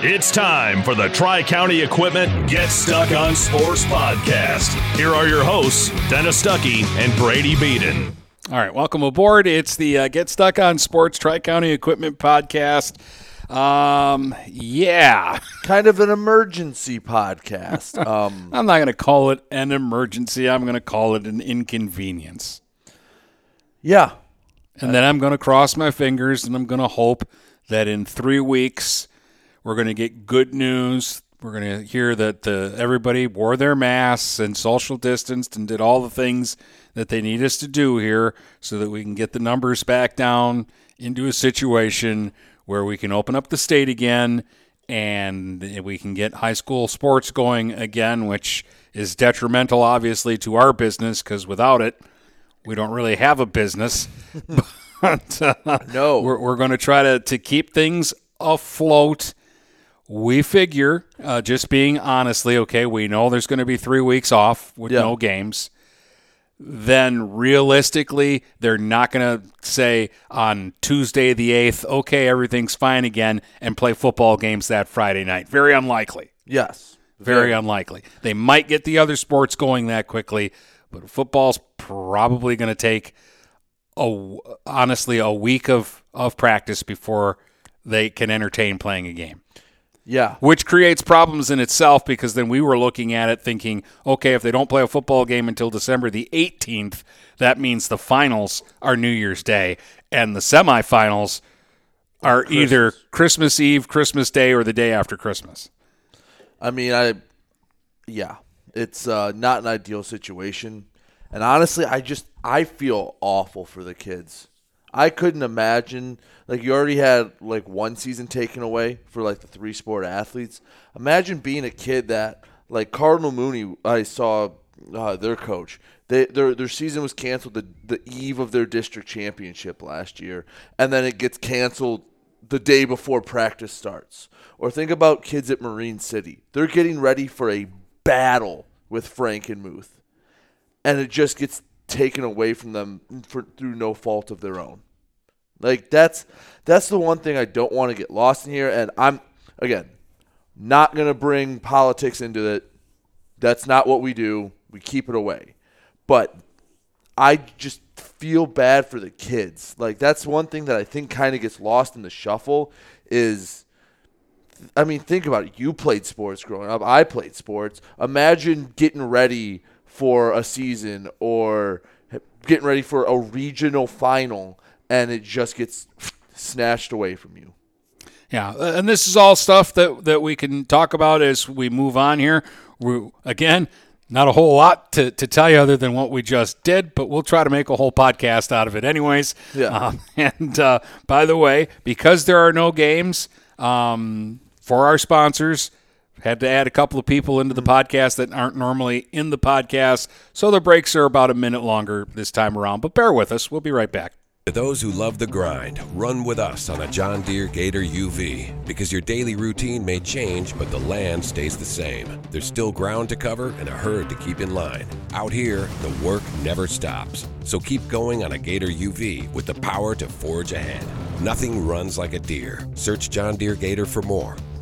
It's time for the Tri County Equipment Get Stuck on Sports podcast. Here are your hosts, Dennis Stuckey and Brady Beaton. All right, welcome aboard. It's the uh, Get Stuck on Sports Tri County Equipment podcast. Um, yeah, kind of an emergency podcast. Um, I'm not going to call it an emergency. I'm going to call it an inconvenience. Yeah, and then I'm going to cross my fingers and I'm going to hope that in three weeks we're going to get good news. We're going to hear that the, everybody wore their masks and social distanced and did all the things that they need us to do here so that we can get the numbers back down into a situation where we can open up the state again and we can get high school sports going again, which is detrimental, obviously, to our business because without it, we don't really have a business. but uh, no, we're, we're going to try to, to keep things afloat we figure, uh, just being honestly, okay, we know there's going to be three weeks off with yeah. no games. Then realistically, they're not going to say on Tuesday the 8th, okay, everything's fine again, and play football games that Friday night. Very unlikely. Yes. Very, very unlikely. They might get the other sports going that quickly, but football's probably going to take a, honestly a week of, of practice before they can entertain playing a game. Yeah. Which creates problems in itself because then we were looking at it thinking, okay, if they don't play a football game until December the 18th, that means the finals are New Year's Day and the semifinals are Christmas. either Christmas Eve, Christmas Day, or the day after Christmas. I mean, I, yeah, it's uh, not an ideal situation. And honestly, I just, I feel awful for the kids. I couldn't imagine like you already had like one season taken away for like the three sport athletes. Imagine being a kid that like Cardinal Mooney. I saw uh, their coach. They, their their season was canceled the the eve of their district championship last year, and then it gets canceled the day before practice starts. Or think about kids at Marine City. They're getting ready for a battle with Frank and Frankenmuth, and it just gets taken away from them for, through no fault of their own. Like that's that's the one thing I don't want to get lost in here. And I'm again not gonna bring politics into it. That's not what we do. We keep it away. But I just feel bad for the kids. Like that's one thing that I think kind of gets lost in the shuffle is I mean, think about it. You played sports growing up. I played sports. Imagine getting ready for a season or getting ready for a regional final and it just gets snatched away from you. Yeah, and this is all stuff that that we can talk about as we move on here. We again, not a whole lot to, to tell you other than what we just did, but we'll try to make a whole podcast out of it, anyways. Yeah. Um, and uh, by the way, because there are no games um, for our sponsors, had to add a couple of people into the hmm. podcast that aren't normally in the podcast, so the breaks are about a minute longer this time around. But bear with us; we'll be right back. To those who love the grind, run with us on a John Deere Gator UV because your daily routine may change, but the land stays the same. There's still ground to cover and a herd to keep in line. Out here, the work never stops. So keep going on a Gator UV with the power to forge ahead. Nothing runs like a Deere. Search John Deere Gator for more.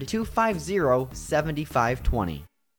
250 7520.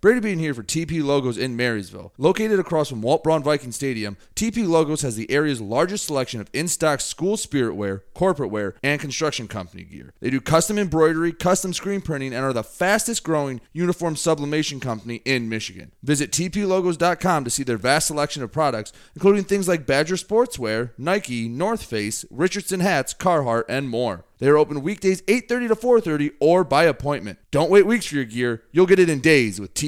Brady Beaton here for TP Logos in Marysville. Located across from Walt Braun Viking Stadium, TP Logos has the area's largest selection of in-stock school spirit wear, corporate wear, and construction company gear. They do custom embroidery, custom screen printing, and are the fastest growing uniform sublimation company in Michigan. Visit tplogos.com to see their vast selection of products, including things like Badger Sportswear, Nike, North Face, Richardson hats, Carhartt, and more. They are open weekdays 8:30 to 4:30 or by appointment. Don't wait weeks for your gear. You'll get it in days with TP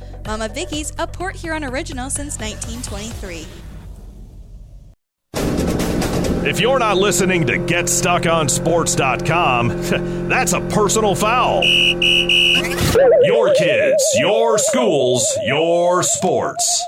Mama Vicky's, a Port Huron original since 1923. If you're not listening to GetStuckOnSports.com, that's a personal foul. Your kids, your schools, your sports.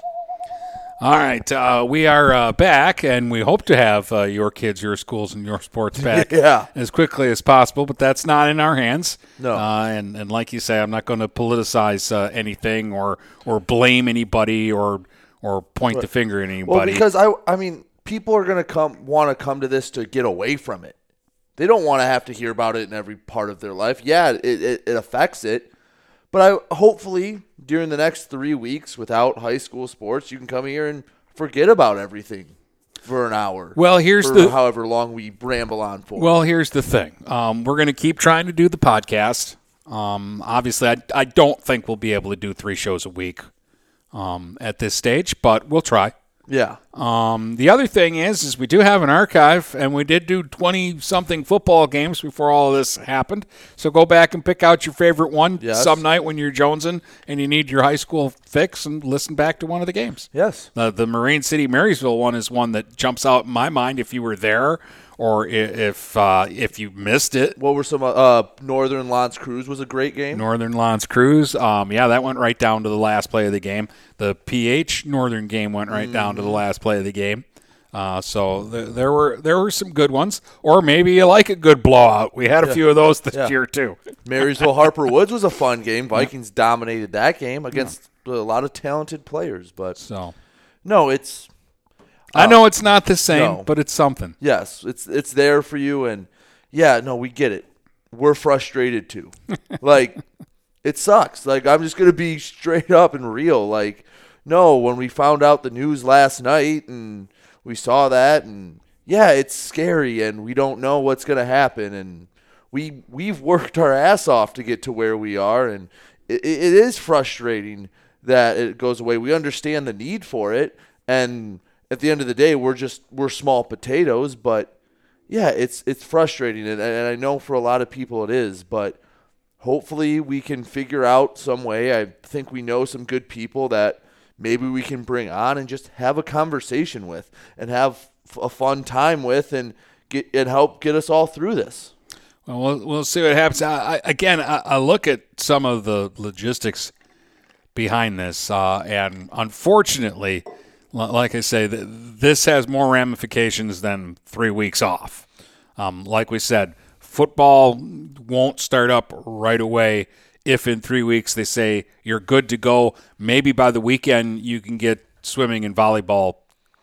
All right, uh, we are uh, back, and we hope to have uh, your kids, your schools, and your sports back Yeah. as quickly as possible. But that's not in our hands. No. Uh, and and like you say, I'm not going to politicize uh, anything or or blame anybody or or point the finger at anybody. Well, because I, I mean, people are gonna come want to come to this to get away from it. They don't want to have to hear about it in every part of their life. Yeah, it, it, it affects it, but I hopefully during the next three weeks without high school sports, you can come here and forget about everything for an hour. Well, here's for the- however long we ramble on for. Well, here's the thing. Um, we're going to keep trying to do the podcast. Um, obviously, I, I don't think we'll be able to do three shows a week um, at this stage, but we'll try. Yeah, Um, the other thing is, is we do have an archive, and we did do twenty something football games before all of this happened. So go back and pick out your favorite one Yes. some night when you're jonesing and you need your high school fix, and listen back to one of the games. yes, Uh, the Marine City Marysville one is one that jumps out in my mind if you were there or if uh, if you missed it. What were some? uh, Uh, Northern L'Anse Creuse was a great game. Northern L'Anse Creuse, um, yeah, that went right down to the last play of the game. The PH Northern game went right down to the last play of the game. Uh, so th- there were there were some good ones, or maybe you like a good blowout. We had a few of those this Yeah. year too. Marysville Harper Woods was a fun game. Vikings dominated that game against a lot of talented players, but So no, it's. I oh. know it's not the same, No. but it's something. Yes, it's it's there for you, and yeah, no, we get it. We're frustrated too. like, it sucks. Like, I'm just gonna be straight up and real. Like, no, when we found out the news last night and we saw that, and yeah, it's scary, and we don't know what's gonna happen, and we we've worked our ass off to get to where we are, and it, it is frustrating that it goes away. We understand the need for it, and at the end of the day, we're just we're small potatoes. But yeah, it's it's frustrating, and, and I know for a lot of people it is. But hopefully, we can figure out some way. I think we know some good people that maybe we can bring on and just have a conversation with, and have a fun time with, and get and help get us all through this. Well, we'll, we'll see what happens. I, I, again, I, I look at some of the logistics behind this, uh, and unfortunately, like I say, this has more ramifications than three weeks off. Um, like we said, football won't start up right away. If in three weeks they say you're good to go, maybe by the weekend you can get swimming and volleyball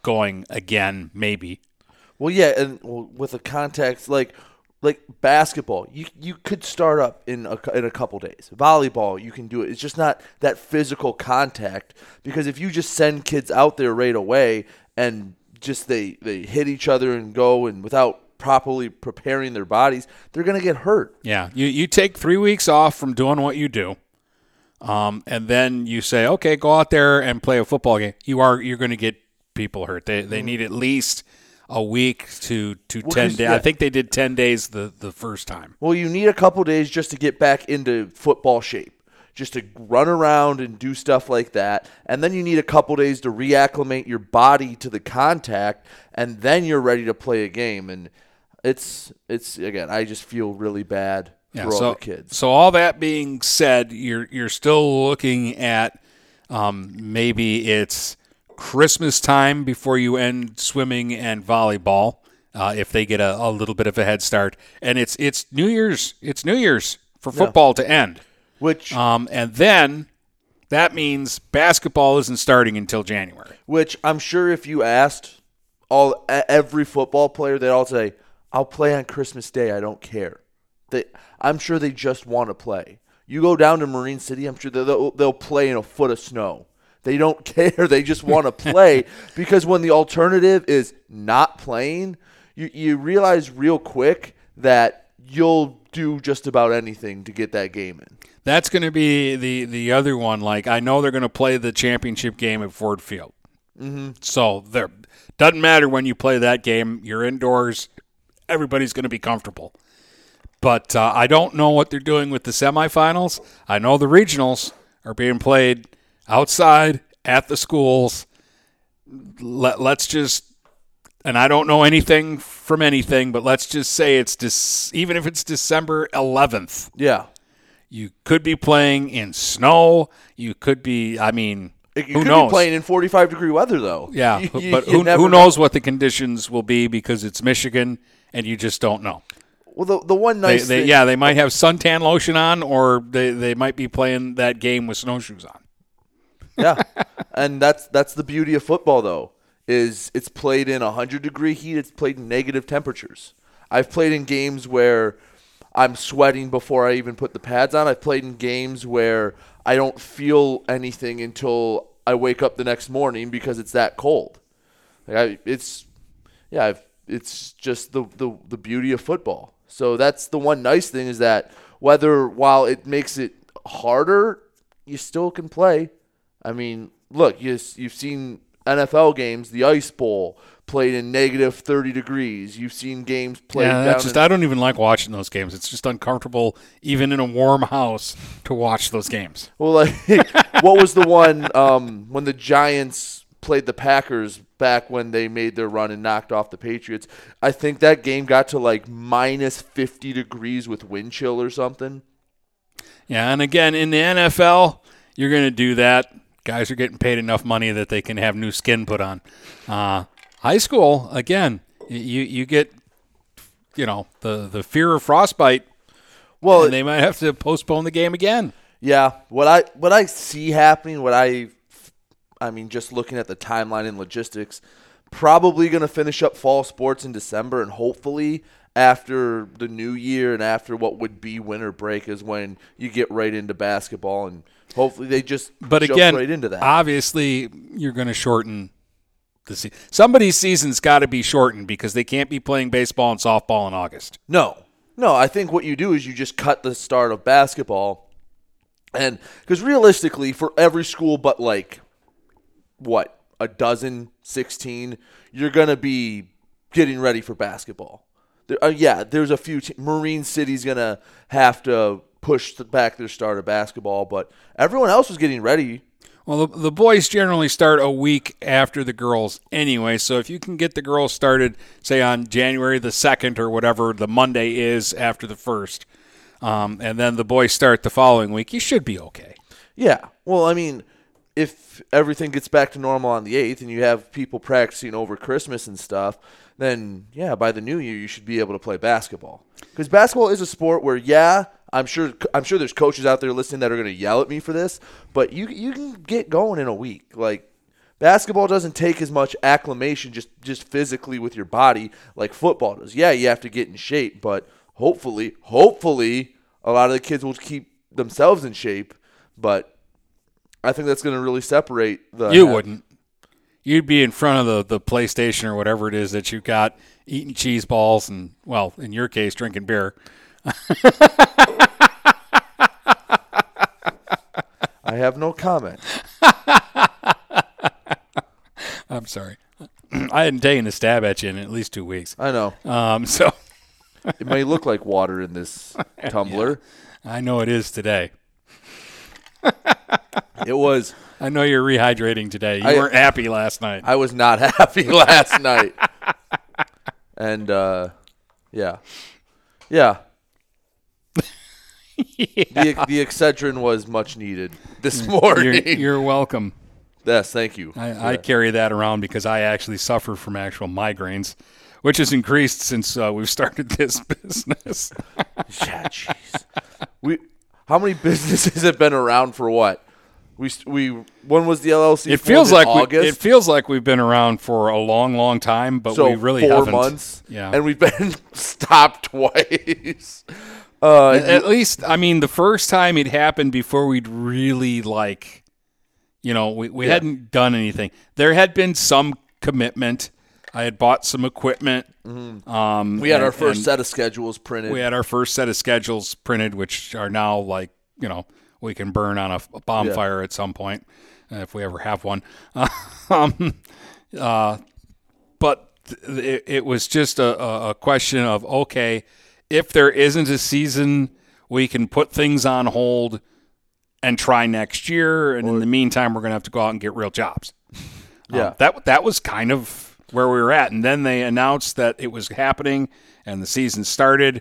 going again. Maybe. Well, yeah, and with a context like like basketball, you you could start up in a, in a couple days. Volleyball, you can do it. It's just not that physical contact because if you just send kids out there right away and just they they hit each other and go and without properly preparing their bodies, they're gonna get hurt. Yeah, you you take three weeks off from doing what you do, um, and then you say, okay, go out there and play a football game. You are you're going to get people hurt. They they need at least a week to to Well, ten days. yeah. I think they did ten days the the first time. Well, you need a couple days just to get back into football shape, just to run around and do stuff like that. And then you need a couple days to reacclimate your body to the contact, and then you're ready to play a game. And it's it's again, I just feel really bad Yeah, for all so the kids. so all that being said, you're you're still looking at um, maybe it's Christmas time before you end swimming and volleyball. Uh, if they get a, a little bit of a head start, and it's it's New Year's, it's New Year's for football to end. Which Um, and then that means basketball isn't starting until January. which I'm sure if you asked all every football player, they'd all say, "I'll play on Christmas Day. I don't care." They, I'm sure they just want to play. You go down to Marine City, I'm sure they'll they'll play in a foot of snow. They don't care. They just want to play because when the alternative is not playing, you you realize real quick that you'll do just about anything to get that game in. That's going to be the the other one. Like I know they're going to play the championship game at Ford Field. Mm-hmm. So there doesn't matter when you play that game. You're indoors. Everybody's going to be comfortable. But uh, I don't know what they're doing with the semifinals. I know the regionals are being played outside at the schools. Let, let's just and I don't know anything from anything, but let's just say it's dis- even if it's December 11th. Yeah. You could be playing in snow. You could be. I mean, You who could knows? be playing in 45 degree weather though. yeah, You- you- but who, who know. knows what the conditions will be because it's Michigan and you just don't know. Well, the the one They, nice they, thing, yeah, they might have suntan lotion on, or they, they might be playing that game with snowshoes on. Yeah, and that's that's the beauty of football though is it's played in 100 degree heat. It's played in negative temperatures. I've played in games where I'm sweating before I even put the pads on. I've played in games where I don't feel anything until I wake up the next morning because it's that cold. Like I, it's yeah, I've, it's just the, the the beauty of football. So that's the one nice thing is that whether while it makes it harder, you still can play. I mean, look, you you've seen NFL games, the Ice Bowl played in negative 30 degrees. You've seen games played Yeah, down that's just. I don't even like watching those games. It's just uncomfortable, even in a warm house, to watch those games. Well, like, what was the one um, when the Giants played the Packers back when they made their run and knocked off the Patriots? I think that game got to like minus 50 degrees with wind chill or something. Yeah, and again, in the NFL, you're going to do that. Guys are getting paid enough money that they can have new skin put on. Uh, high school, again, you you get, you know, the the fear of frostbite. Well, and they might have to postpone the game again. Yeah, what I what I see happening, what I, I mean, just looking at the timeline and logistics, probably going to finish up fall sports in December, and hopefully after the new year and after what would be winter break is when you get right into basketball, and hopefully they just But jump again, right into that. obviously, you're going to shorten the season. Somebody's season's got to be shortened because they can't be playing baseball and softball in August. No, no. I think what you do is you just cut the start of basketball, and because realistically, for every school but like what a dozen, sixteen, you're gonna be getting ready for basketball. There, uh, yeah, there's a few. Te- Marine City's gonna have to push back their start of basketball, but everyone else was getting ready. Well, the, the boys generally start a week after the girls anyway. So if you can get the girls started, say on January the 2nd or whatever the Monday is after the 1st, um, and then the boys start the following week, you should be okay. Yeah. Well, I mean, if everything gets back to normal on the 8th and you have people practicing over Christmas and stuff, then yeah, by the new year you should be able to play basketball. Cuz basketball is a sport where yeah, I'm sure I'm sure there's coaches out there listening that are going to yell at me for this, but you you can get going in a week. Like basketball doesn't take as much acclimation just just physically with your body like football does. Yeah, you have to get in shape, but hopefully, hopefully a lot of the kids will keep themselves in shape, but I think that's going to really separate the. You wouldn't. You'd be in front of the, the PlayStation or whatever it is that you've got, eating cheese balls and, well, in your case, drinking beer. I have no comment. I'm sorry. I hadn't taken a stab at you in at least two weeks. I know. Um, so It may look like water in this tumbler. I know it is today. It was. I know you're rehydrating today. You I- weren't happy last night. I was not happy last night. And uh, yeah, yeah. The the Excedrin was much needed this morning. you're, you're welcome. yes, thank you. I, I carry that around because I actually suffer from actual migraines, which has increased since uh, we've started this business. Yeah, jeez. we how many businesses have been around for what? We we when was the LLC? it feels like we, August. it feels like we've been around for a long, long time, but so we really 4 haven't. months. Yeah, and we've been stopped twice. Uh, at, least I mean the first time it happened before we'd really like, you know, we, we Yeah. hadn't done anything. There had been some commitment. I had bought some equipment. Um, Mm-hmm. we had and- our first set of schedules printed. We had our first set of schedules printed, which are now like you know we can burn on a, a bonfire at some point uh, if we ever have one. um, uh, but th- it, it was just a a question of okay, if there isn't a season, we can put things on hold and try next year, and in the meantime, we're going to have to go out and get real jobs. Um, Yeah. that that was kind of where we were at, and then they announced that it was happening, and the season started.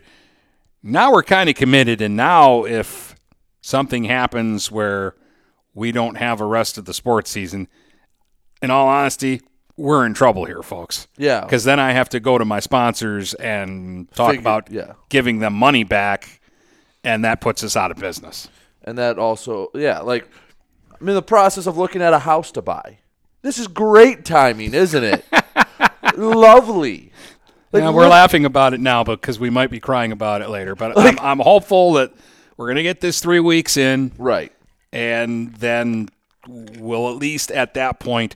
Now we're kind of committed, and now if something happens where we don't have a rest of the sports season, in all honesty, we're in trouble here, folks. Yeah. because then I have to go to my sponsors and talk Figure- about yeah. giving them money back, and that puts us out of business. and that also yeah like i'm in the process of looking at a house to buy this is great timing isn't it lovely like yeah, we're look- laughing about it now because we might be crying about it later. But I'm, I'm hopeful that we're going to get this three weeks in, right and then we'll at least at that point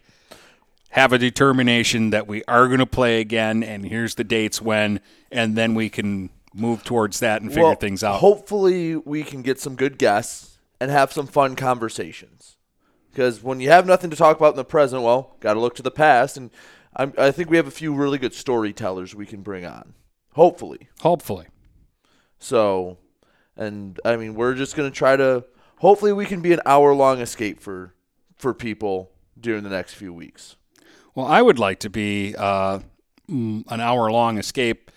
have a determination that we are going to play again, and here's the dates when, and then we can move towards that and figure Well, things out. hopefully we can get some good guests and have some fun conversations because when you have nothing to talk about in the present well got to look to the past and I'm, i think we have a few really good storytellers we can bring on hopefully Hopefully. So, and I mean, we're just gonna try to. Hopefully, we can be an hour long escape for for people during the next few weeks. Well, I would like to be uh, mm, an hour long escape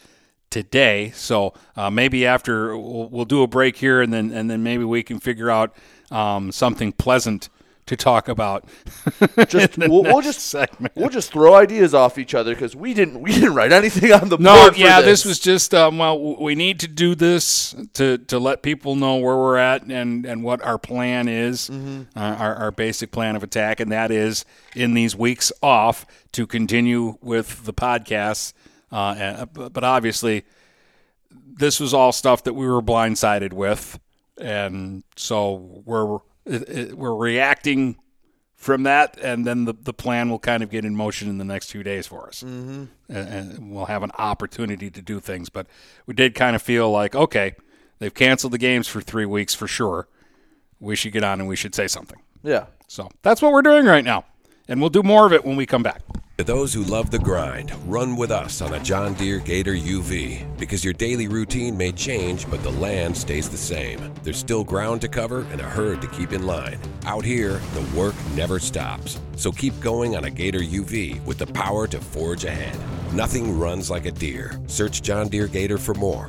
today. So uh, maybe after we'll, we'll do a break here, and then and then maybe we can figure out um, something pleasant to talk about. Just we'll, we'll just segment. we'll just throw ideas off each other because we didn't we didn't write anything on the No, board. yeah, this. this was just um, well, we need to do this to to let people know where we're at and and what our plan is, Mm-hmm. uh, our our basic plan of attack, and that is in these weeks off to continue with the podcasts. Uh, and- but but obviously, this was all stuff that we were blindsided with, and so we're it, it, we're reacting from that, and then the, the plan will kind of get in motion in the next few days for us. Mm-hmm. And, and we'll have an opportunity to do things. But we did kind of feel like, okay, they've canceled the games for three weeks for sure. We should get on and we should say something. yeah. So that's what we're doing right now. And we'll do more of it when we come back. To those who love the grind, run with us on a John Deere Gator UV because your daily routine may change, but the land stays the same. There's still ground to cover and a herd to keep in line. Out here, the work never stops. So keep going on a Gator UV with the power to forge ahead. Nothing runs like a Deere. Search John Deere Gator for more.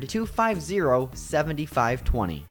250 7520.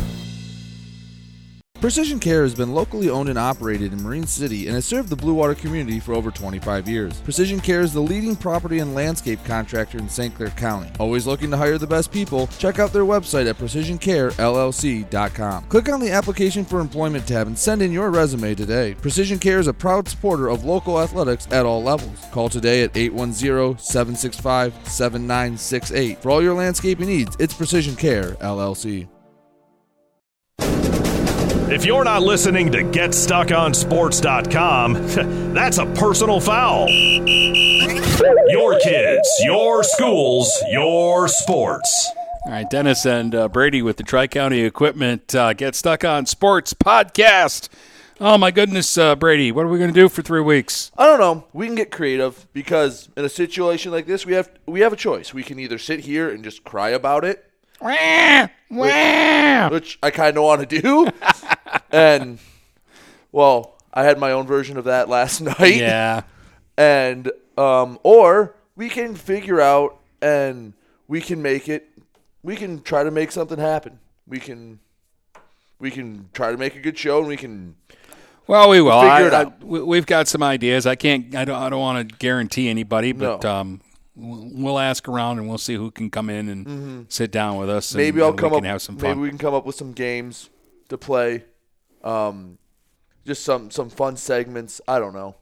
Precision Care has been locally owned and operated in Marine City and has served the Blue Water community for over 25 years. Precision Care is the leading property and landscape contractor in St. Clair County. Always looking to hire the best people, check out their website at precisioncarellc.com. Click on the application for employment tab and send in your resume today. Precision Care is a proud supporter of local athletics at all levels. Call today at 810-765-7968. For all your landscaping needs, it's Precision Care LLC. If you're not listening to GetStuckOnSports.com, that's a personal foul. Your kids, your schools, your sports. All right, Dennis and uh, Brady with the Tri County Equipment uh, Get Stuck on Sports podcast. Oh my goodness, uh, Brady, what are we going to do for three weeks? I don't know. We can get creative because in a situation like this, we have we have a choice. We can either sit here and just cry about it, Wah. which I kind of want to do, and Well, I had my own version of that last night. Yeah. and um, or we can figure out and we can make it. We can try to make something happen. We can. We can try to make a good show, and we can. Well, we will. Figure I, it out. we- we've got some ideas. I can't. I don't. I don't want to guarantee anybody, but No. um, we'll ask around and we'll see who can come in and sit down with us. Mm-hmm. Maybe and, I'll and come we up. can have some Maybe we can come up with some games to play. Um, just some some fun segments. I don't know.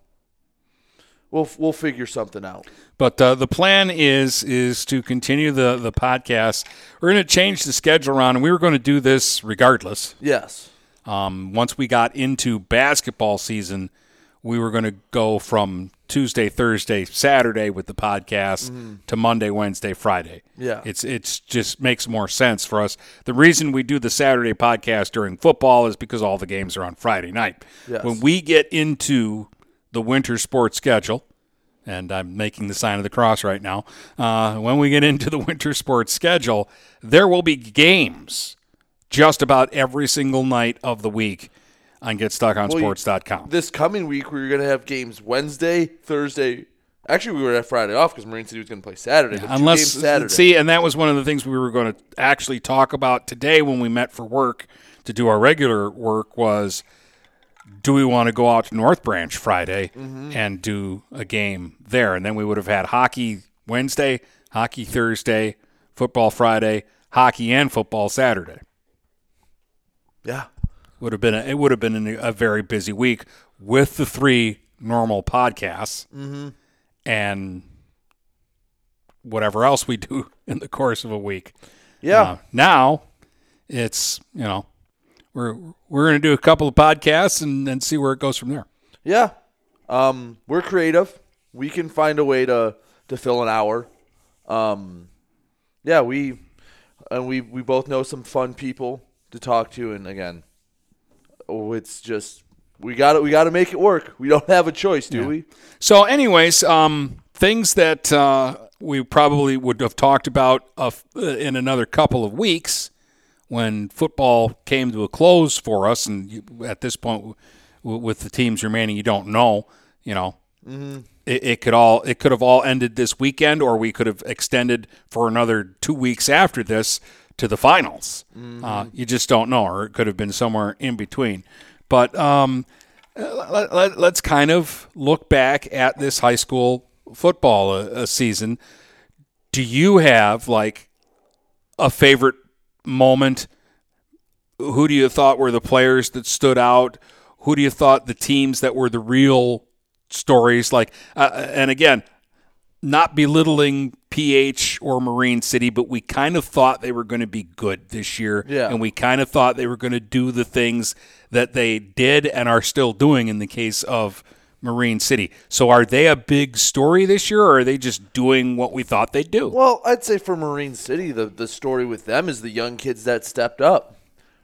We'll we'll figure something out. But uh, the plan is is to continue the the podcast. We're going to change the schedule around, and we were going to do this regardless. Yes. Um, once we got into basketball season, we were going to go from Tuesday, Thursday, Saturday with the podcast to Monday, Wednesday, Friday. Mm-hmm. Yeah. it's it's just makes more sense for us. The reason we do the Saturday podcast during football is because all the games are on Friday night. Yes. When we get into the winter sports schedule, and I'm making the sign of the cross right now. Uh, when we get into the winter sports schedule, there will be games just about every single night of the week on GetStuckOnSports.com. This coming week, we're going to have games Wednesday, Thursday. Actually, we were at Friday off because Marine City was going to play Saturday. two Unless Saturday. see, and that was one of the things we were going to actually talk about today when we met for work to do our regular work was do we want to go out to North Branch Friday Mm-hmm. and do a game there? And then we would have had hockey Wednesday, hockey Thursday, football Friday, hockey and football Saturday. yeah, Would have been a, it would have been a, a very busy week with the three normal podcasts Mm-hmm. and whatever else we do in the course of a week. yeah, Uh, now it's you know we're we're going to do a couple of podcasts and and see where it goes from there. yeah. Um, we're creative. We can find a way to to fill an hour. Um, yeah, we and we we both know some fun people to talk to, and again, oh, it's just we got to we got to make it work. We don't have a choice, do Yeah. we? So, anyways, um, things that uh, we probably would have talked about uh, in another couple of weeks when football came to a close for us, and you, at this point, w- with the teams remaining, you don't know. You know, it, it could all it could have all ended this weekend, or we could have extended for another two weeks after this to the finals. Uh, you just don't know, or it could have been somewhere in between. But um, let, let, us kind of look back at this high school football uh, uh, season. Do you have like a favorite moment? Who do you thought were the players that stood out? Who do you thought the teams that were the real stories? Like, uh, and again, not belittling PH or Marine City, but we kind of thought they were going to be good this year. Yeah. And we kind of thought they were going to do the things that they did and are still doing in the case of Marine City. So are they a big story this year or are they just doing what we thought they'd do? Well, I'd say for Marine City, the the story with them is the young kids that stepped up.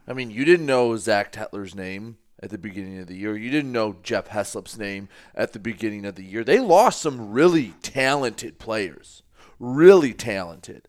I mean, you didn't know Zach Tetler's name at the beginning of the year. You didn't know Jeff Heslop's name at the beginning of the year. They lost some really talented players, really talented,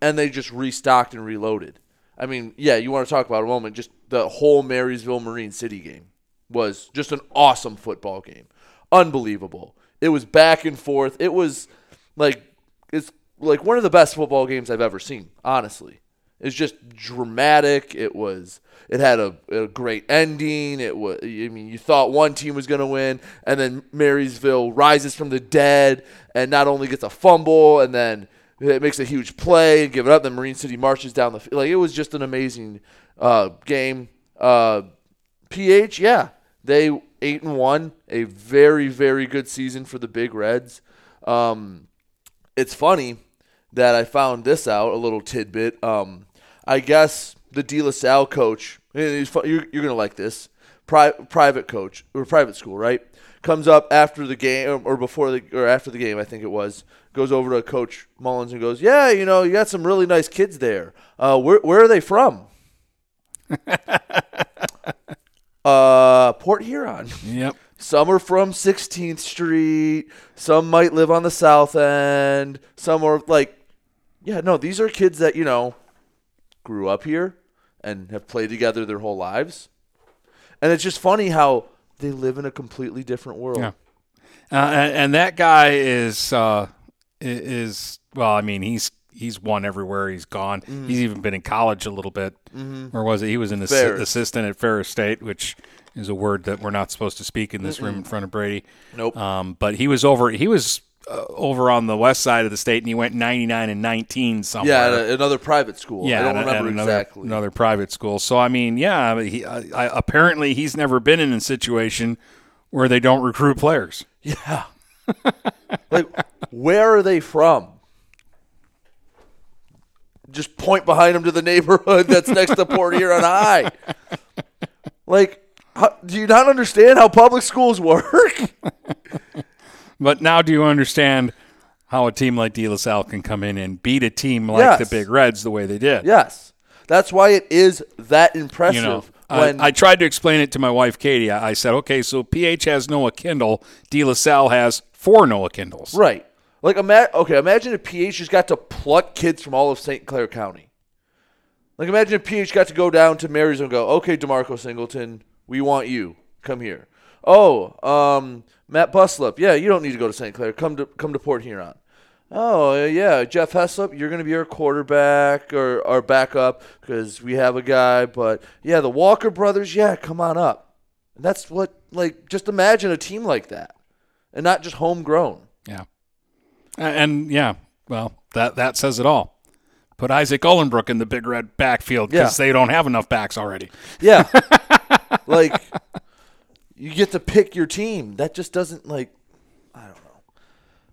and they just restocked and reloaded. I mean, yeah, you want to talk about a moment? Just the whole Marysville Marine City game was just an awesome football game, unbelievable. It was back and forth. It was like it's like one of the best football games I've ever seen. Honestly, it's just dramatic. It was. It had a, a great ending. It was. I mean, you thought one team was going to win, and then Marysville rises from the dead and not only gets a fumble, and then it makes a huge play and give it up. Then Marine City marches down the field. Like it was just an amazing uh, game. Uh, PH, yeah, they eight and one, a very very good season for the Big Reds. Um, it's funny that I found this out a little tidbit. Um, I guess the De La Salle coach, eh, you're, you're gonna like this, Pri- private coach or private school, right? Comes up after the game or before the or after the game, I think it was. Goes over to Coach Mullins and goes, "Yeah, you know, you got some really nice kids there. Uh, where where are they from?" uh, Port Huron. Yep. Some are from 16th Street. Some might live on the south end. Some are like, yeah, no, these are kids that, you know, grew up here and have played together their whole lives. And it's just funny how they live in a completely different world. Yeah. Uh, and, and that guy is uh, is well. I mean, he's he's won everywhere he's gone. Mm-hmm. He's even been in college a little bit. Mhm. Or was it? He was an assi- assistant at Ferris State, which is a word that we're not supposed to speak in this room in front of Brady. Nope. Um, but he was over. He was uh, over on the west side of the state, and he went ninety nine and nineteen somewhere. Yeah, at a- another private school. Yeah, I don't at- at remember another, exactly. Another private school. So I mean, yeah, he, I, I, apparently he's never been in a situation where they don't recruit players. Yeah. like, where are they from? Just point behind him to the neighborhood that's next to Port Huron High. Like, how, do you not understand how public schools work? But now, do you understand how a team like De La Salle can come in and beat a team like Yes. the Big Reds the way they did? yes, that's why it is that impressive. You know, when I, I tried to explain it to my wife Katie. I, I said, okay, so PH has Noah Kindle, De La Salle has four Noah Kindles. Right. Like, ima- okay, imagine if PH just got to pluck kids from all of St. Clair County. Like, imagine if PH got to go down to Marysville and go, okay, DeMarco Singleton, we want you. Come here. Oh, um, Matt Buslip, yeah, you don't need to go to St. Clair. Come to come to Port Huron. Oh, yeah, Jeff Heslop, you're going to be our quarterback or our backup because we have a guy. But, yeah, the Walker brothers, yeah, come on up. And that's what, like, just imagine a team like that and not just homegrown. Yeah. And, yeah, well, that that says it all. Put Isaac Ullenbrook in the Big Red backfield because Yeah. they don't have enough backs already. Yeah. like you get to pick your team. That just doesn't like I don't know.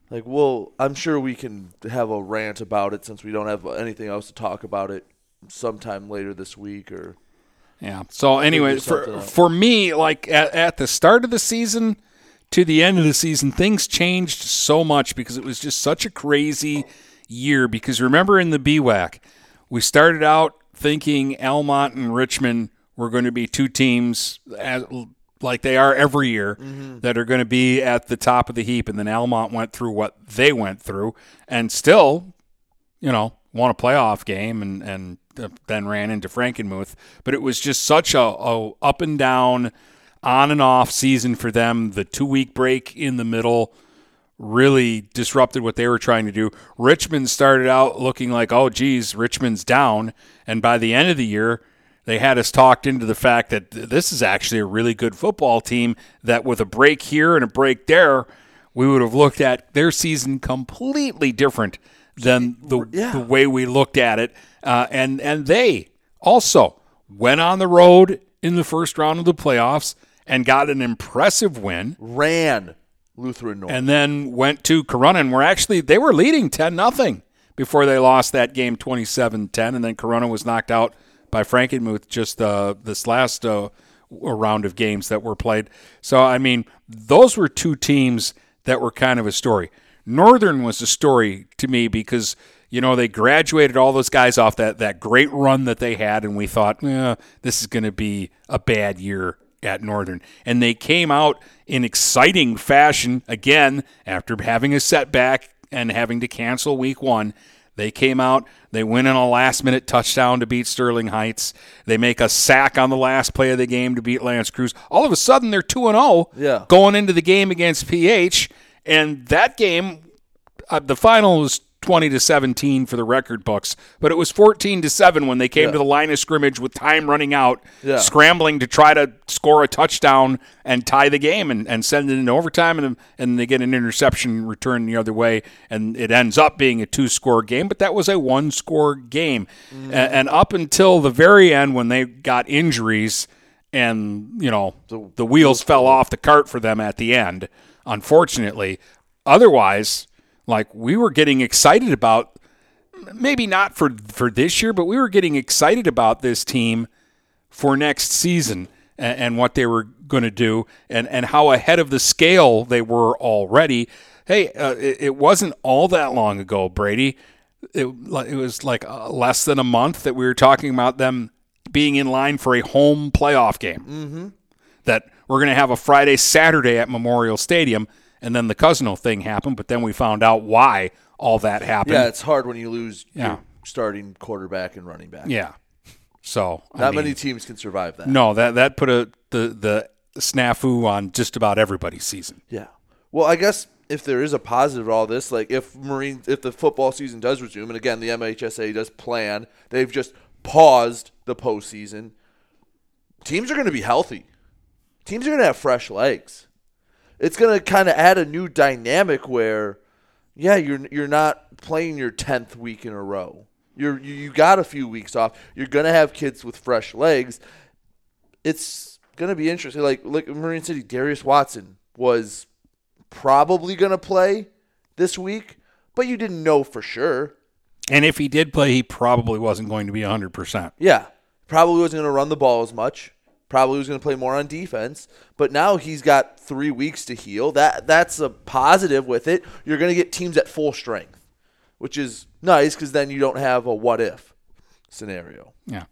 Like well, I'm sure we can have a rant about it since we don't have anything else to talk about it sometime later this week or Yeah. So anyway, for out. for me, like at, at the start of the season to the end of the season, things changed so much because it was just such a crazy year. Because remember in the BWAC, we started out thinking Almont and Richmond were going to be two teams as, like they are every year that are going to be at the top of the heap, and then Almont went through what they went through, and still you know, won a playoff game and and uh, then ran into Frankenmuth. But it was just such a, a up and down, on and off season for them. The two week break in the middle really disrupted what they were trying to do. Richmond started out looking like, oh, geez, Richmond's down, and by the end of the year. They had us talked into the fact that this is actually a really good football team. That with a break here and a break there, we would have looked at their season completely different than the, the way we looked at it. Uh, and and they also went on the road in the first round of the playoffs and got an impressive win. Ran Lutheran North. And then went to Corunna and were actually they were leading 10 nothing before they lost that game 27-10 and then Corunna was knocked out by Frankenmuth just uh, this last uh, round of games that were played. So I mean, those were two teams that were kind of a story. Northern was a story to me because you know they graduated all those guys off that that great run that they had, and we thought, eh, this is going to be a bad year at Northern, and they came out in exciting fashion again after having a setback and having to cancel week one. They came out, they win in a last minute touchdown to beat Sterling Heights. They make a sack on the last play of the game to beat L'Anse Creuse. All of a sudden they're 2 and 0 Yeah. going into the game against PH and that game uh, the final was 20 to 17 for the record books, but it was 14 to 7 when they came Yeah. to the line of scrimmage with time running out, Yeah. scrambling to try to score a touchdown and tie the game and, and send it into overtime, and, and they get an interception return the other way, and it ends up being a two score game, but that was a one score game. A- mm. And, up until the very end when they got injuries and, you know, the wheels fell off the cart for them at the end, unfortunately. Otherwise, like we were getting excited about maybe not for for this year, but we were getting excited about this team for next season and, and what they were going to do and and how ahead of the scale they were already. Hey, uh, it, it wasn't all that long ago, Brady. It, it was like uh, less than a month that we were talking about them being in line for a home playoff game. Mm-hmm. That we're going to have a Friday, Saturday at Memorial Stadium, and then the Cousino thing happened. But then we found out why all that happened. Yeah, it's hard when you lose Yeah. your starting quarterback and running back. Yeah. So I Not mean, many teams can survive that. No, that that put a the the snafu on just about everybody's season. Yeah. Well, I guess if there is a positive to all this, like if Marine, if the football season does resume, and again the MHSA does plan, they've just paused the postseason. Teams are going to be healthy. Teams are going to have fresh legs. It's going to kind of add a new dynamic where, yeah, you're you're not playing your tenth week in a row. You're you, you got a few weeks off. You're going to have kids with fresh legs. It's going to be interesting. Like like Marine City, Darius Watson was probably going to play this week, but you didn't know for sure. And if he did play, he probably wasn't going to be 100%. Yeah, probably wasn't going to run the ball as much. Probably was going to play more on defense. But now he's got three weeks to heal. That that's a positive with it. You're going to get teams at full strength, which is nice because then you don't have a what if scenario. Yeah.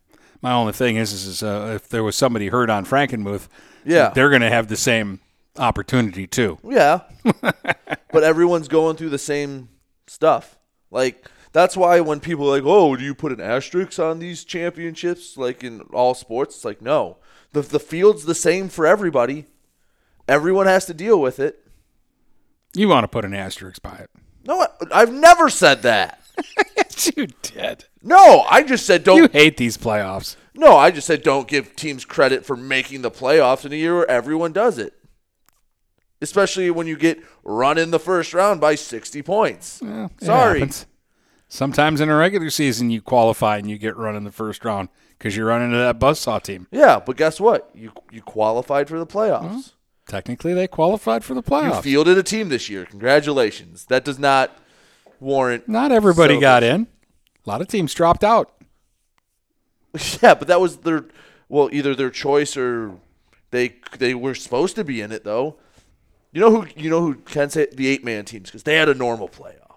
My only thing is, is, is uh, if there was somebody hurt on Frankenmuth, Yeah. they're going to have the same opportunity too. Yeah. but everyone's going through the same stuff. Like that's why when people are like, "Oh, do you put an asterisk on these championships like in all sports?" It's like, "No. The the field's the same for everybody. Everyone has to deal with it." You want to put an asterisk by it. No, I- I've never said that. you did. No, I just said don't You hate these playoffs. No, I just said don't give teams credit for making the playoffs in a year where everyone does it. Especially when you get run in the first round by 60 points. Sorry. happens. Sometimes in a regular season, you qualify and you get run in the first round because you're running into that buzzsaw team. Yeah, but guess what? You you qualified for the playoffs. Technically, they qualified for the playoffs. You fielded a team this year. Congratulations. That does not warrant. Not everybody got celebration. in. A lot of teams dropped out. Yeah, but that was their well, either their choice or they they were supposed to be in it though. You know who you know who can say the eight man teams because they had a normal playoff.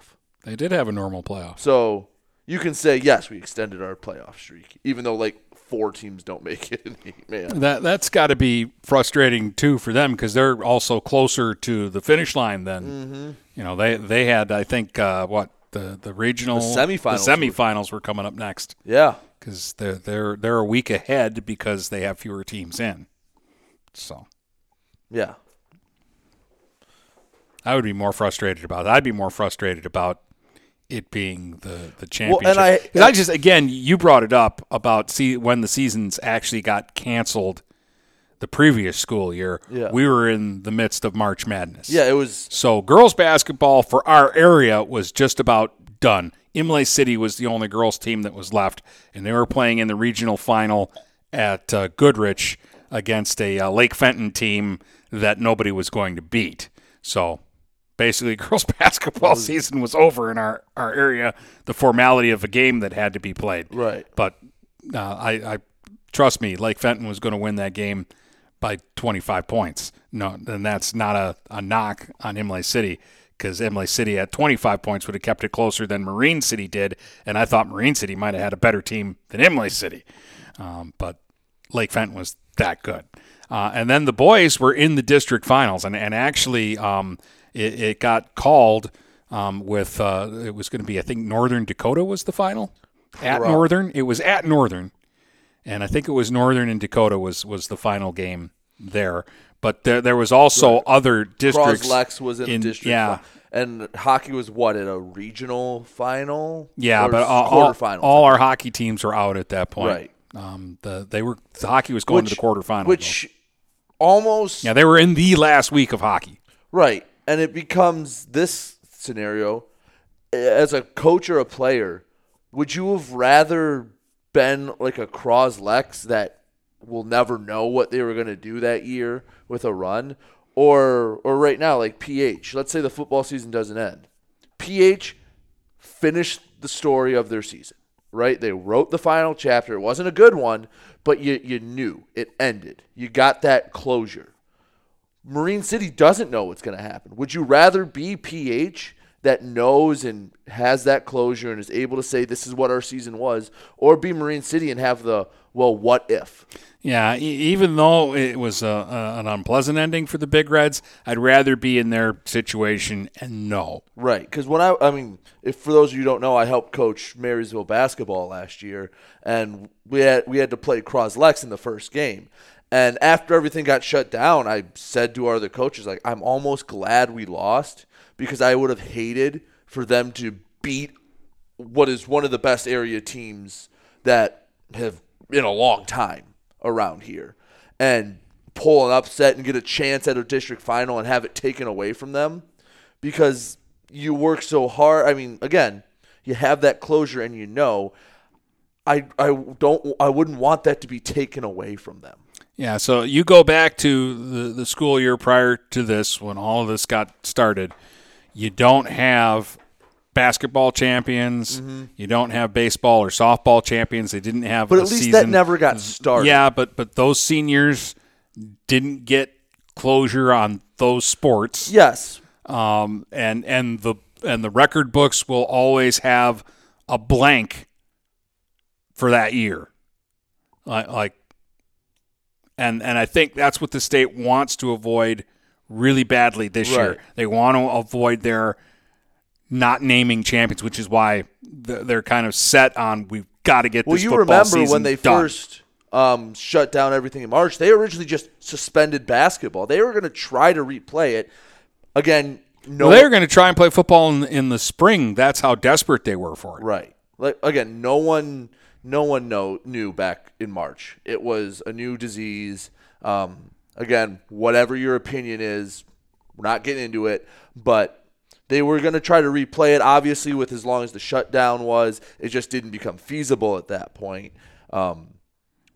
They did have a normal playoff. So you can say yes, we extended our playoff streak, even though like four teams don't make it in eight man. That that's got to be frustrating too for them because they're also closer to the finish line than Mm-hmm. you know they they had I think uh, what the the regional The semifinals the were- semifinals were coming up next Yeah, because they're they're they're a week ahead because they have fewer teams in. So yeah. I would be more frustrated about. I'd be more frustrated about it being the the Well, championship. and I- I just again you brought it up about see when the seasons actually got canceled the previous school year. Yeah. We were in the midst of March Madness. Yeah, it was So girls basketball for our area was just about done. Imlay City was the only girls team that was left, and they were playing in the regional final at uh, Goodrich against a uh, Lake Fenton team that nobody was going to beat. So basically, girls basketball season was over in our, our area. The formality of a game that had to be played. Right. But uh, I, I trust me, Lake Fenton was going to win that game by 25 points. No, and that's not a, a knock on Imlay City because Imlay City at 25 points would have kept it closer than Marine City did, and I thought Marine City might have had a better team than Imlay City, um, but Lake Fenton was that good. Uh, and then the boys were in the district finals, and and actually um, it, it got called um, with uh, it was going to be I think Northern Dakota was the final at Correct. Northern. It was at Northern, and I think it was Northern and Dakota was was the final game there. But there there was also other districts. Cross-Lex was in, district. Yeah, and hockey was what at a regional final. yeah, but all, all, all our hockey teams were out at that point. Right. Um, the they were the hockey was going to the quarterfinals. which almost yeah, they were in the last week of hockey. Right. And it becomes this scenario as a coach or a player, would you have rather been like a Cross Lex that will never know what they were going to do that year with a run or or right now like PH. Let's say the football season doesn't end. PH finished the story of their season, right? They wrote the final chapter. It wasn't a good one, but you you knew it ended. You got that closure. Marine City doesn't know what's going to happen. Would you rather be PH that knows and has that closure and is able to say this is what our season was, or be Marine City and have the well, what if? Yeah, e- even though it was a, a, an unpleasant ending for the Big Reds, I'd rather be in their situation and know. Right, because when I, I mean, if for those of you who don't know, I helped coach Marysville basketball last year, and we had we had to play Cross Lex in the first game, And after everything got shut down, I said to our other coaches, like, I'm almost glad we lost because I would have hated for them to beat what is one of the best area teams that have in a long time around here and pull an upset and get a chance at a district final and have it taken away from them because you work so hard. I mean, again, you have that closure and you know I I don't I wouldn't want that to be taken away from them. Yeah, so you go back to the, the school year prior to this when all of this got started. You don't have basketball champions. Mm-hmm. You don't have baseball or softball champions. They didn't have But at least season. that never got started. Yeah, but but those seniors didn't get closure on those sports. Yes. Um, and and the and the record books will always have a blank for that year. Like like and and I think that's what the state wants to avoid really badly this year. They want to avoid their not naming champions, which is why they're kind of set on we've got to get Well, you remember when they done. first um, shut down everything in March? They originally just suspended basketball. They were going to try to replay it. Again, no. Well, they were going to try and play football in, in the spring. That's how desperate they were for it. Right. Like again, no one, no one know, knew back in March. It was a new disease. Um, again, whatever your opinion is, we're not getting into it, but they were going to try to replay it. Obviously, with as long as the shutdown was, it just didn't become feasible at that point. Um,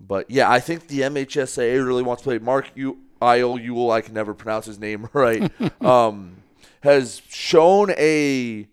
but yeah, I think the MHSAA really wants to play. Mark U- Isle Ewell, I can never pronounce his name right, um, has shown a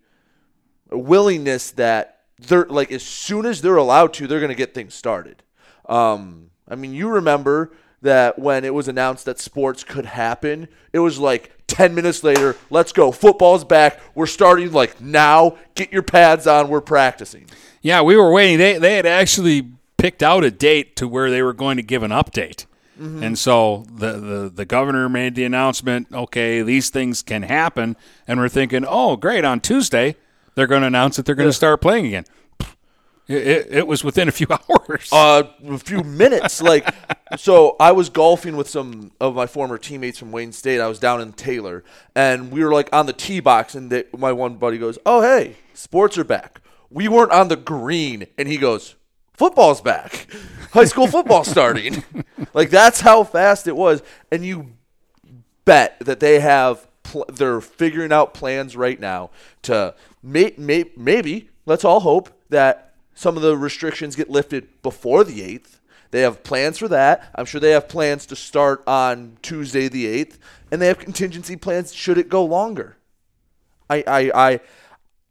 willingness that they're like as soon as they're allowed to, they're going to get things started. Um, I mean, you remember that when it was announced that sports could happen, it was like 10 minutes later, let's go. Football's back. We're starting like now. Get your pads on. We're practicing. Yeah, we were waiting. They they had actually picked out a date to where they were going to give an update. Mm-hmm. And so the, the the governor made the announcement, okay, these things can happen, and we're thinking, oh, great, on Tuesday they're going to announce that they're going to start playing again. It, it, it was within a few hours. uh, a few minutes. Like, so I was golfing with some of my former teammates from Wayne State. I was down in Taylor, and we were like on the tee box, and they, my one buddy goes, "Oh, hey, sports are back." We weren't on the green, and he goes, "Football's back. High school football starting." like that's how fast it was, and you bet that they have pl- they're figuring out plans right now to may- may- maybe let's all hope that some of the restrictions get lifted before the 8th they have plans for that i'm sure they have plans to start on tuesday the 8th and they have contingency plans should it go longer i i i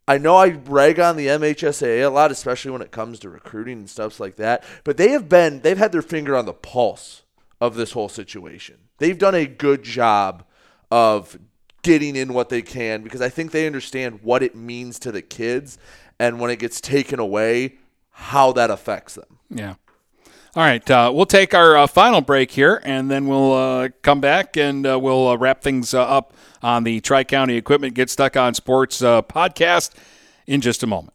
I know I rag on the MHSAA a lot, especially when it comes to recruiting and stuff like that. But they have been, they've had their finger on the pulse of this whole situation. They've done a good job of getting in what they can because I think they understand what it means to the kids and when it gets taken away, how that affects them. Yeah. All right, uh, we'll take our uh, final break here, and then we'll uh, come back and uh, we'll uh, wrap things uh, up on the Tri County Equipment Get Stuck on Sports uh, podcast in just a moment.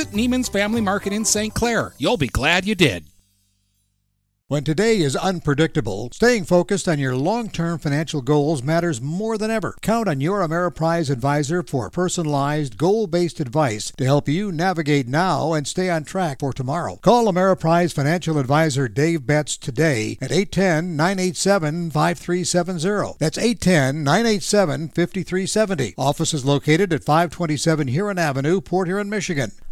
Neiman's Family Market in St. Clair. You'll be glad you did. When today is unpredictable, staying focused on your long term financial goals matters more than ever. Count on your Ameriprise advisor for personalized, goal based advice to help you navigate now and stay on track for tomorrow. Call Ameriprise financial advisor Dave Betts today at 810 987 5370. That's 810 987 5370. Office is located at 527 Huron Avenue, Port Huron, Michigan.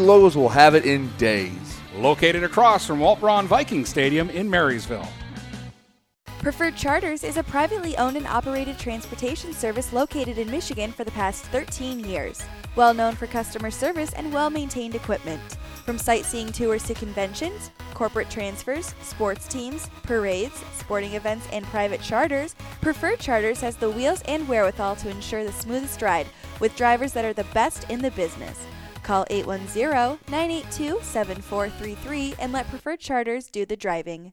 Logos will have it in days. Located across from Walt Braun Viking Stadium in Marysville. Preferred Charters is a privately owned and operated transportation service located in Michigan for the past 13 years. Well known for customer service and well maintained equipment. From sightseeing tours to conventions, corporate transfers, sports teams, parades, sporting events, and private charters, Preferred Charters has the wheels and wherewithal to ensure the smoothest ride with drivers that are the best in the business. Call 810 982 7433 and let Preferred Charters do the driving.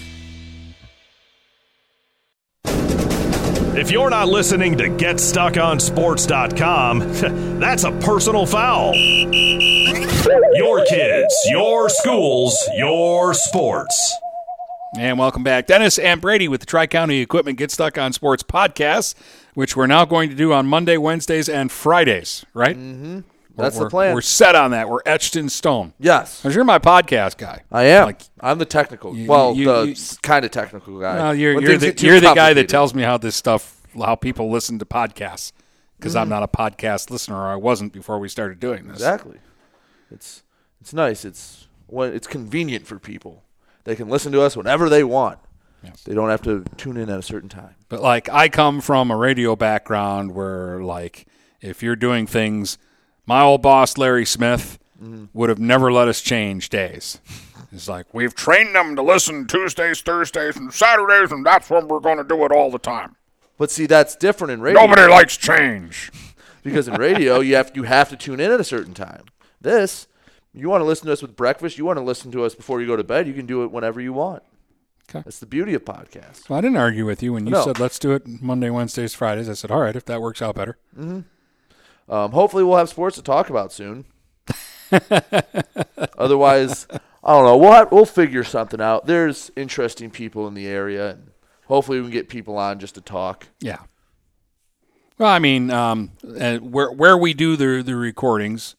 If you're not listening to GetStuckOnSports.com, that's a personal foul. Your kids, your schools, your sports. And welcome back. Dennis and Brady with the Tri County Equipment Get Stuck on Sports podcast, which we're now going to do on Monday, Wednesdays, and Fridays, right? Mm-hmm. That's the plan. We're set on that. We're etched in stone. Yes. Because you're my podcast guy. I am. Like, I'm the technical. You- well, you- the you- kind of technical guy. well, you're, you're the, you're the guy that tells me how this stuff, how people listen to podcasts. Because I'm Mhm. not a podcast listener, or I wasn't before we started doing this. Exactly. It's it's nice. It's when it's convenient for people. They can listen to us whenever they want. Yes. They don't have to tune in at a certain time. But like I come from a radio background where like if you're doing things my old boss Larry Smith Mm-hmm. would have never let us change days. He's like we've trained them to listen Tuesdays, Thursdays, and Saturdays, and that's when we're going to do it all the time. But see, that's different in radio. Nobody likes change. because in radio you have you have to tune in at a certain time. This, you want to listen to us with breakfast, you want to listen to us before you go to bed, you can do it whenever you want. Okay. That's the beauty of podcasts. Well, I didn't argue with you when you No. said let's do it Monday, Wednesdays, Fridays. I said all right if that works out better. hmm Um, hopefully, we'll have sports to talk about soon. Otherwise, I don't know. We'll have, we'll figure something out. There's interesting people in the area, and hopefully, we can get people on just to talk. Yeah. Well, I mean, um, where where we do the the recordings,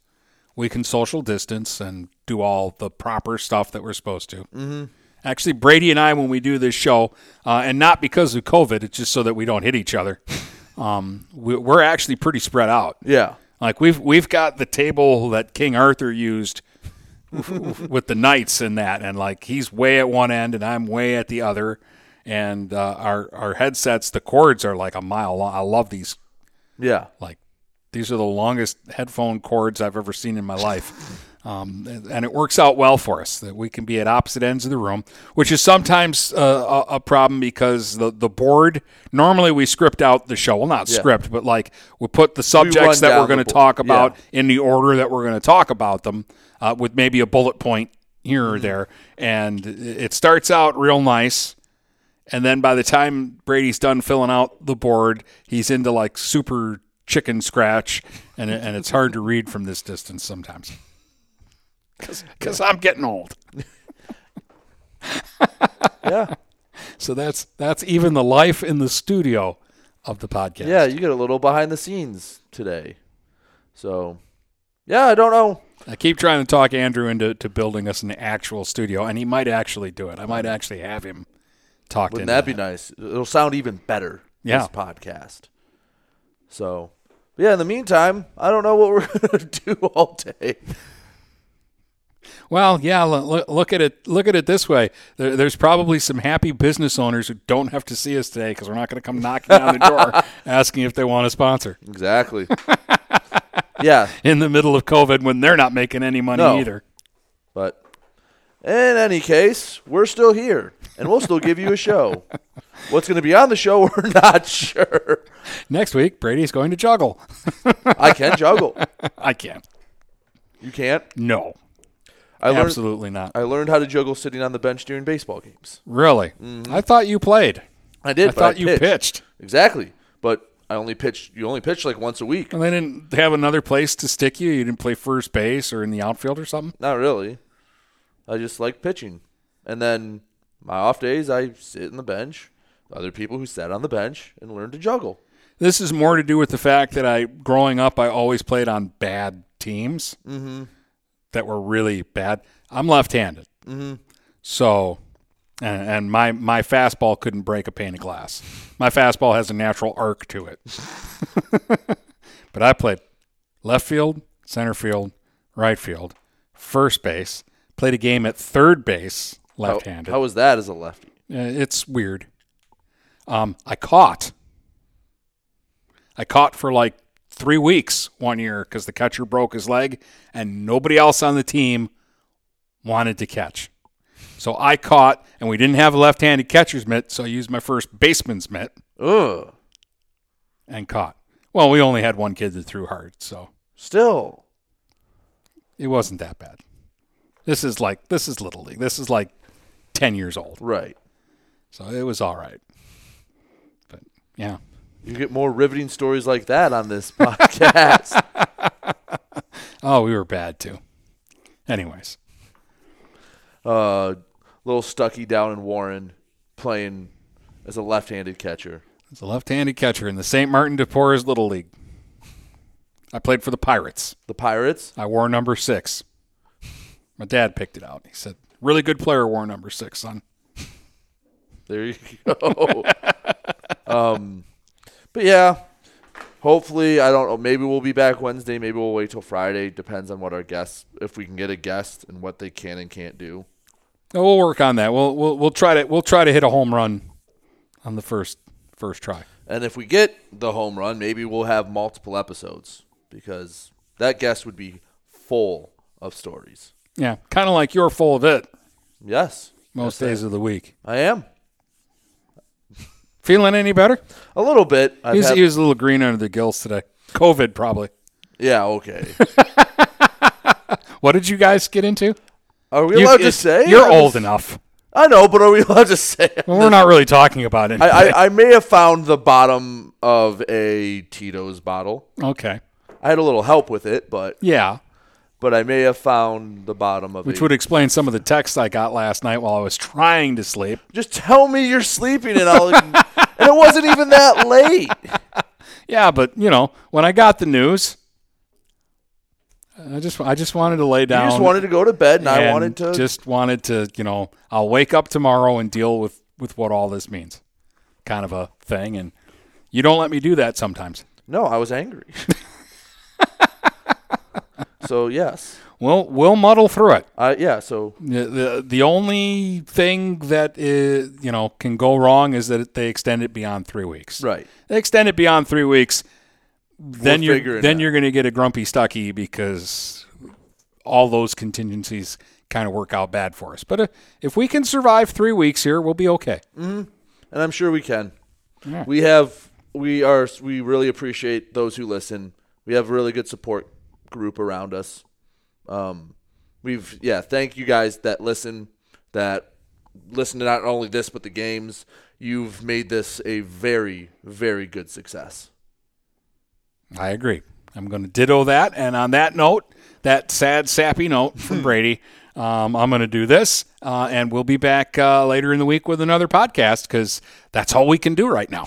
we can social distance and do all the proper stuff that we're supposed to. Mhm. Actually, Brady and I, when we do this show, uh, and not because of COVID, it's just so that we don't hit each other. Um, we, we're actually pretty spread out. Yeah. Like we've we've got the table that King Arthur used with the knights and that, and like he's way at one end and I'm way at the other, and uh, our our headsets, the cords are like a mile long. I love these. Yeah. Like these are the longest headphone cords I've ever seen in my life. Um, and, it works out well for us that we can be at opposite ends of the room, which is sometimes uh, a, a problem because the, the board, normally we script out the show. Well, not Yeah. script, but like we put the subjects that we're going to talk about Yeah. in the order that we're going to talk about them uh, with maybe a bullet point here or there, and it starts out real nice. And then by the time Brady's done filling out the board, he's into like super chicken scratch, and and it's hard to read from this distance sometimes. Because I'm getting old. Yeah. So that's that's even the life in the studio of the podcast. Yeah, you get a little behind the scenes today. So, yeah, I don't know. I keep trying to talk Andrew into to building us an actual studio, and he might actually do it. I might actually have him talk. Wouldn't that be nice? It'll sound even better. Yeah. This podcast. So, but yeah. In the meantime, I don't know what we're gonna do all day. Well, yeah. Look, look at it. Look at it this way. There, there's probably some happy business owners who don't have to see us today because we're not going to come knocking on the door asking if they want a sponsor Exactly. yeah, in the middle of COVID when they're not making any money No. either. but in any case, we're still here, and we'll still give you a show. What's going to be on the show, we're not sure. Next week, Brady's going to juggle. I can juggle. I can't. You can't. No, I learned. absolutely not. I learned how to juggle sitting on the bench during baseball games. Really? Mm-hmm. I thought you played. I did. I thought you pitched. pitched. Exactly, but I only pitched. You only pitched like once a week. And they didn't have another place to stick you. You didn't play first base or in the outfield or something. Not really. I just like pitching. And then my off days, I sit in the bench. Other people who sat on the bench and learned to juggle. This is more to do with the fact that I, growing up, I always played on bad teams mm-hmm. That were really bad. I'm left-handed, so and, and my my fastball couldn't break a pane of glass. My fastball has a natural arc to it. but I played left field, center field, right field, first base. Played a game at third base, left-handed. How, was that as a lefty? Uh, it's weird. Um, I caught. I caught for like three weeks one year because the catcher broke his leg, and nobody else on the team wanted to catch. So I caught, and we didn't have a left-handed catcher's mitt, so I used my first baseman's mitt Ugh. and caught. Well, we only had one kid that threw hard, so Still. it wasn't that bad. This is like this is little league. This is like ten years old, Right. so it was all right. But yeah. You get more riveting stories like that on this podcast. Oh, we were bad too. Anyways, uh, little Stucky down in Warren playing as a left-handed catcher. it's a left-handed catcher in the St. Martin de Porres Little League. I played for the Pirates. The Pirates. I wore number six. My dad picked it out. He said, "Really good player wore number six, son." There you go. um, but yeah, hopefully, I don't know. Maybe we'll be back Wednesday. Maybe we'll wait till Friday. Depends on what our guests, if we can get a guest and what they can and can't do. Oh, we'll work on that. We'll we'll we'll try to we'll try to hit a home run on the first first try. And if we get the home run, maybe we'll have multiple episodes because that guest would be full of stories. Yeah, kind of like you're full of it Yes, most days of the week. I am Feeling any better? a little bit. He was, had- he was a little green under the gills today. COVID probably. yeah, okay. What did you guys get into? Are we You- allowed to say? You're I'm old enough. I know, but are we allowed to say? Well, we're not really talking about it. I, I, I may have found the bottom of a Tito's bottle. okay. I had a little help with it, but Yeah. but I may have found the bottom of Which a. would explain some of the texts I got last night while I was trying to sleep. just tell me you're sleeping, and I'll. And it wasn't even that late. Yeah, but you know, when I got the news, I just I just wanted to lay You down. just wanted to go to bed, and, I wanted to. just wanted to, you know, I'll wake up tomorrow and deal with with what all this means, kind of a thing. And you don't let me do that sometimes. no, I was angry. so yes, We'll we'll muddle through it. uh, yeah. So The, the the only thing that is, you know can go wrong is that they extend it beyond three weeks. right, They extend it beyond three weeks, then We'll you're then out. you're going to get a grumpy Stucky because all those contingencies kind of work out bad for us. But uh, if we can survive three weeks here, we'll be okay. and I'm sure we can. Yeah. We have we are we really appreciate those who listen. We have a really good support group around us. Um, we've yeah. Thank you guys that listen that listen to not only this but the games. You've made this a very very good success. I agree. I'm going to ditto that. And on that note, that sad, sappy note from Brady, um, I'm going to do this. Uh, and we'll be back uh, later in the week with another podcast because that's all we can do right now.